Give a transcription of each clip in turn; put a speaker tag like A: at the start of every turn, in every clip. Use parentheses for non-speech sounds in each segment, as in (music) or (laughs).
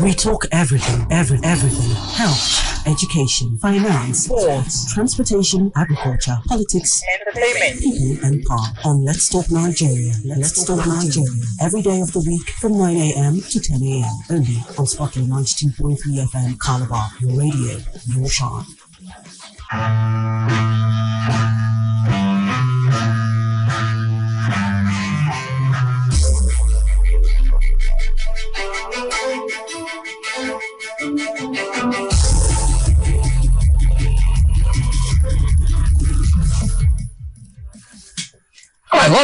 A: We talk everything, every, everything. Health, education, finance, sports, transportation, agriculture, politics,
B: entertainment,
A: people and power. On Let's Talk Nigeria. Let's, Talk, Nigeria. Every day of the week from 9 a.m. to 10 a.m. Only on Sparkling 92.3 FM Calabar. Your radio, your shine.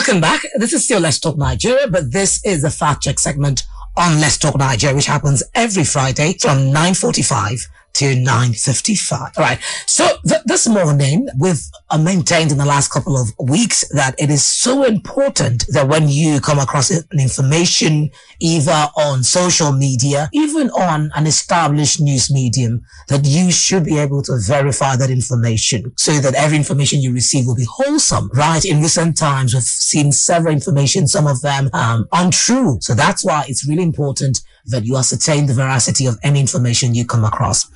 C: Welcome back. This is still Let's Talk Nigeria, but this is the fact check segment on Let's Talk Nigeria, which happens every Friday from 9.45 to 9.55. All right. So th- this morning, we've uh, maintained in the last couple of weeks that it is so important that when you come across information, either on social media, even on an established news medium, that you should be able to verify that information so that every information you receive will be wholesome, right? In recent times, we've seen several information, some of them um, untrue. So that's why it's really important that you ascertain the veracity of any information you come across.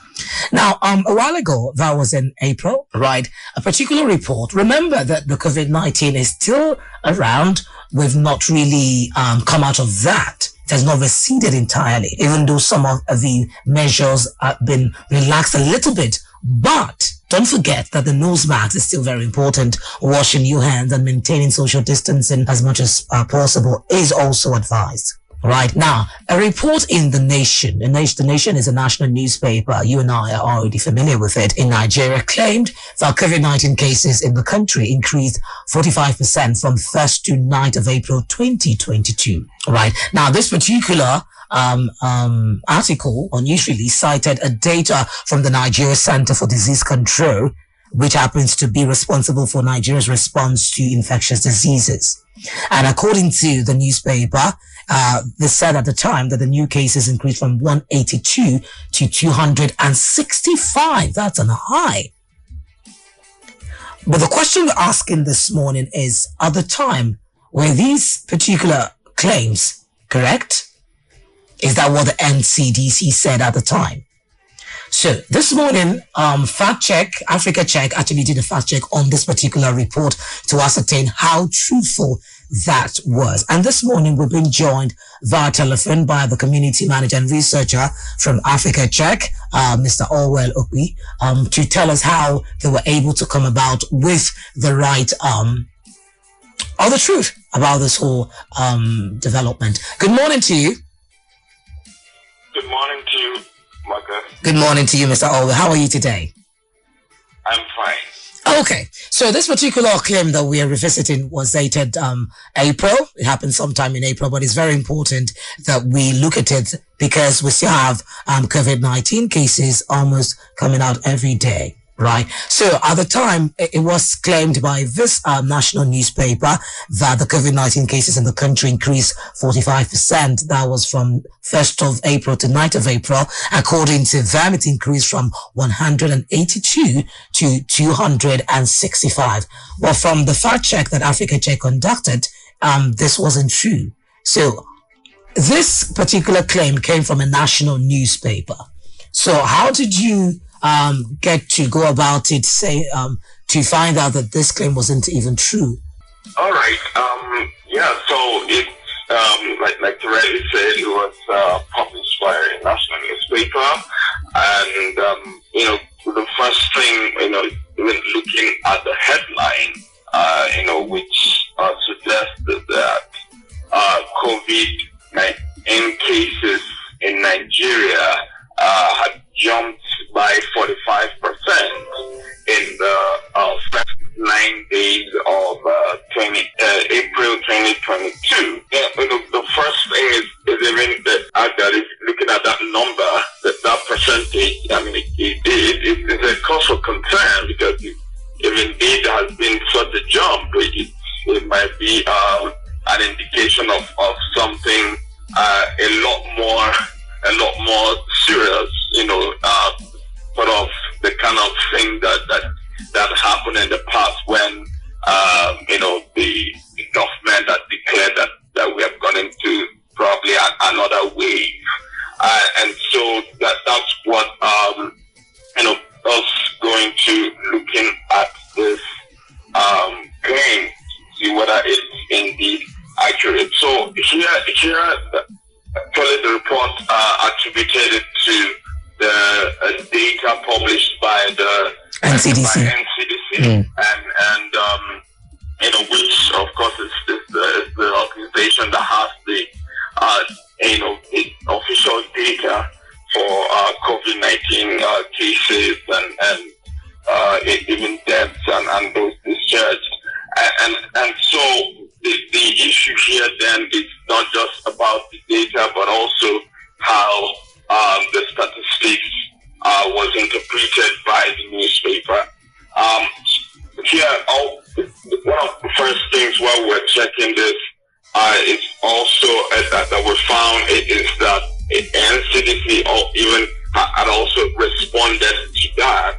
C: Now, um, a while ago, that was in April, right? A particular report. Remember that the COVID-19 is still around. We've not really um, come out of that. It has not receded entirely, even though some of the measures have been relaxed a little bit. But don't forget that the nose mask is still very important. Washing your hands and maintaining social distancing as much as uh, possible is also advised. Right now, a report in the Nation, the Nation, the Nation is a national newspaper. You and I are already familiar with it. In Nigeria, claimed that COVID-19 cases in the country increased 45% from 1st to 9th of April 2022. Right now, this particular um, um, article on news release cited a data from the Nigeria Center for Disease Control, which happens to be responsible for Nigeria's response to infectious diseases. And according to the newspaper, uh, they said at the time that the new cases increased from 182 to 265. That's an high. But the question we're asking this morning is, at the time, were these particular claims correct? Is that what the NCDC said at the time? So this morning, um, fact check, Africa check actually did a fact check on this particular report to ascertain how truthful that was. And this morning we've been joined via telephone by the community manager and researcher from Africa Check, uh, Mr. Allwell Okpi, um, to tell us how they were able to come about with the right, um, or the truth about this whole, um, development. Good morning to you.
D: Good morning to you, Marcus.
C: Good morning to you, Mr. Allwell. How are you today?
D: I'm fine.
C: Okay, so this particular claim that we are revisiting was dated um, April. It happened sometime in April, but it's very important that we look at it because we still have um, COVID-19 cases almost coming out every day. Right. So at the time, it, was claimed by this um, national newspaper that the COVID-19 cases in the country increased 45%. That was from 1st of April to 9th of April. According to them, it increased from 182 to 265. But from the fact check that Africa Check conducted, um, this wasn't true. So this particular claim came from a national newspaper. So how did you um, get to go about it, say, um, to find out that this claim wasn't even true?
D: All right. Um, yeah. So it, um, like like Terry said, it was uh, published by a national newspaper, and indication of, of something uh, a lot more, a lot more serious, you know, uh, sort of the kind of thing that that that happened in the past when um, you know the, the government that declared that that we have gone into probably a, another wave. Uh, and so that that's what um,
C: NCDC.
D: By NCDC, mm. and and um, you know which of course is, is, the, is the organization that has the uh, you know official data for uh, COVID nineteen uh, cases and and uh, even deaths and, and those discharged, and and, and so the, the issue here then is not just about the data but also how um, the statistics uh, was interpreted newspaper. Um, here, all, one of the first things while we're checking this uh, is also uh, that, that we found is that NCDC even had also responded to that.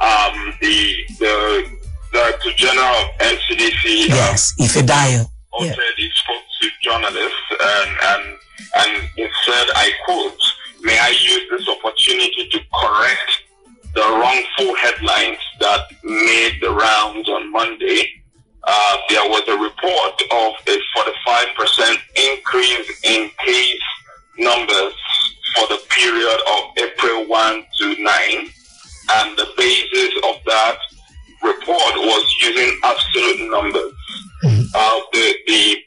D: Um, the the Director General of NCDC,
C: yes, um, Ifedayo,
D: yeah. he spoke to journalists and and and he said, I quote may I use this opportunity to correct the wrongful headlines that made the rounds on Monday. Uh, there was a report of a 45% increase in case numbers for the period of April 1 to 9. And the basis of that report was using absolute numbers. Mm-hmm. Uh, the, the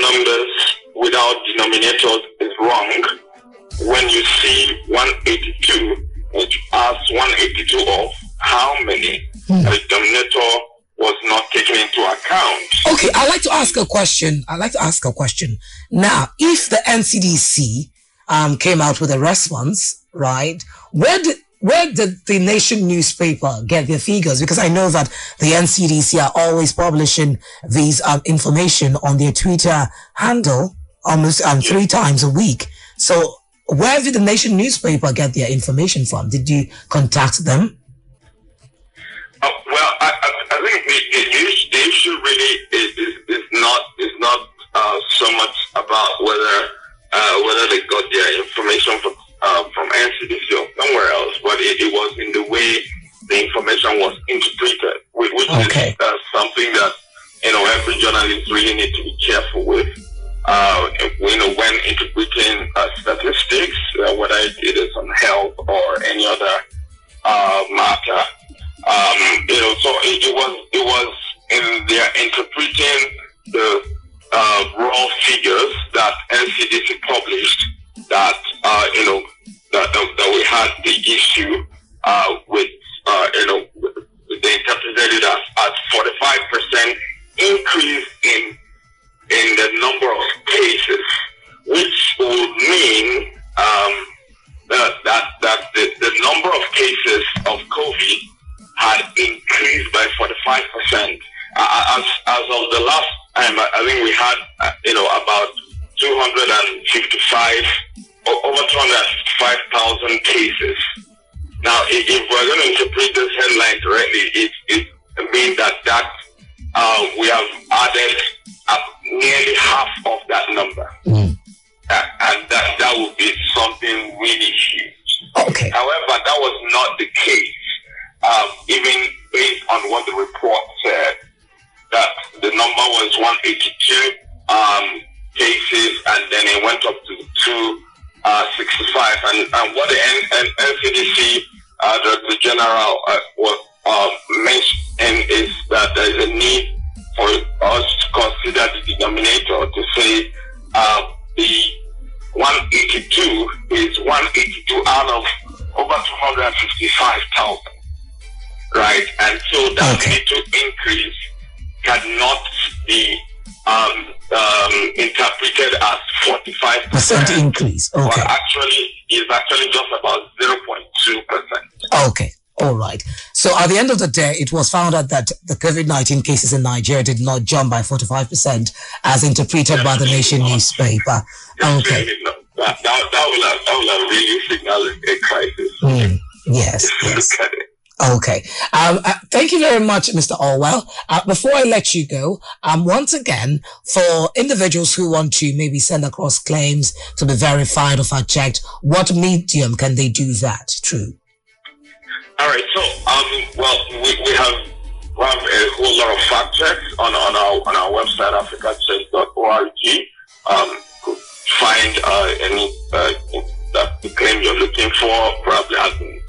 D: numbers without denominators is wrong. When you see 182, it asks 182 of how many hmm. the denominator was not taken into account.
C: Okay, I'd like to ask a question. I'd like to ask a question. Now, if the NCDC um, came out with a response, right, where did where did the Nation newspaper get their figures? Because I know that the NCDC are always publishing these um, information on their Twitter handle almost um, three times a week. So where did the Nation newspaper get their information from? Did you contact them?
D: Uh, well, I, I, I think the, the, issue really is is on health or any other uh, matter, um, you know, so it, it, was it was in their interpreting the raw figures that NCDC published that uh, you know that, that, we had the issue uh, with uh, you know they interpreted it as, as 45 percent increase in in the number of cases, which would mean um, that that, that the, the number of cases of COVID had increased by 45 percent. Uh, as, as of the last time, I think we had, uh, you know, about 255 over 255,000 cases. Now, if, we're going to interpret this headline correctly, it, it means that that uh, we have added nearly half of that number. Mm. Uh, and that, that would be something really huge.
C: Okay.
D: However, that was not the case, um, even based on what the report said, that the number was 182 um, cases, and then it went up to two uh, 65. And, and what the N- N- NCDC uh, Director General uh, was uh, mentioned is that there is a need for us to consider the denominator to say uh, the 182 is 182 out of over 255,000. Right? And so that okay. need to increase cannot be um, um, interpreted as 45
C: percent increase. Okay. But
D: actually, it's actually just about 0.2 percent.
C: Okay. All right. So at the end of the day, it was found out that the COVID-19 cases in Nigeria did not jump by 45% as interpreted by the Nation newspaper.
D: okay. That, that, that, will have, that will have really a crisis.
C: Mm. Yes. (laughs) yes. Okay. Um, uh, thank you very much, Mr. Allwell. Uh, before I let you go, um, once again, for individuals who want to maybe send across claims to be verified or fact checked, what medium can they do that through?
D: All right. So, um, well, we, we have we have a whole lot of fact checks on, on our on our website, africacheck.org. Um, find uh, any uh, that claim you're looking for probably has been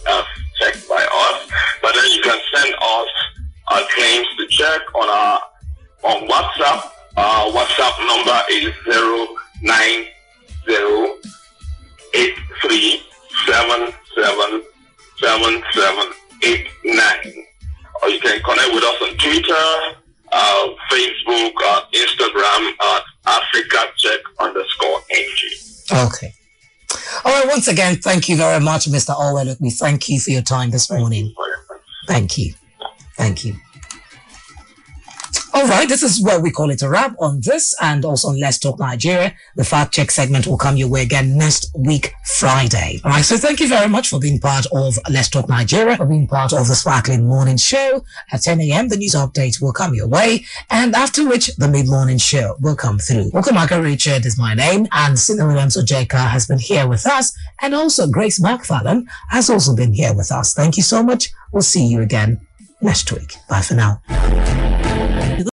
C: Okay. All right. Once again, thank you very much, Mr. Allwell. We thank you for your time this morning. Thank you. Thank you. All right, this is where we call it a wrap on this and also on Let's Talk Nigeria. The fact check segment will come your way again next week, Friday. All right, so thank you very much for being part of Let's Talk Nigeria, for being part of the Sparkling Morning Show. At 10 a.m., the news update will come your way, and after which, the mid-morning show will come through. Okamaka Richard is my name, and Sina Williams Ojeka has been here with us, and also Grace McFarlane has also been here with us. Thank you so much. We'll see you again next week. Bye for now.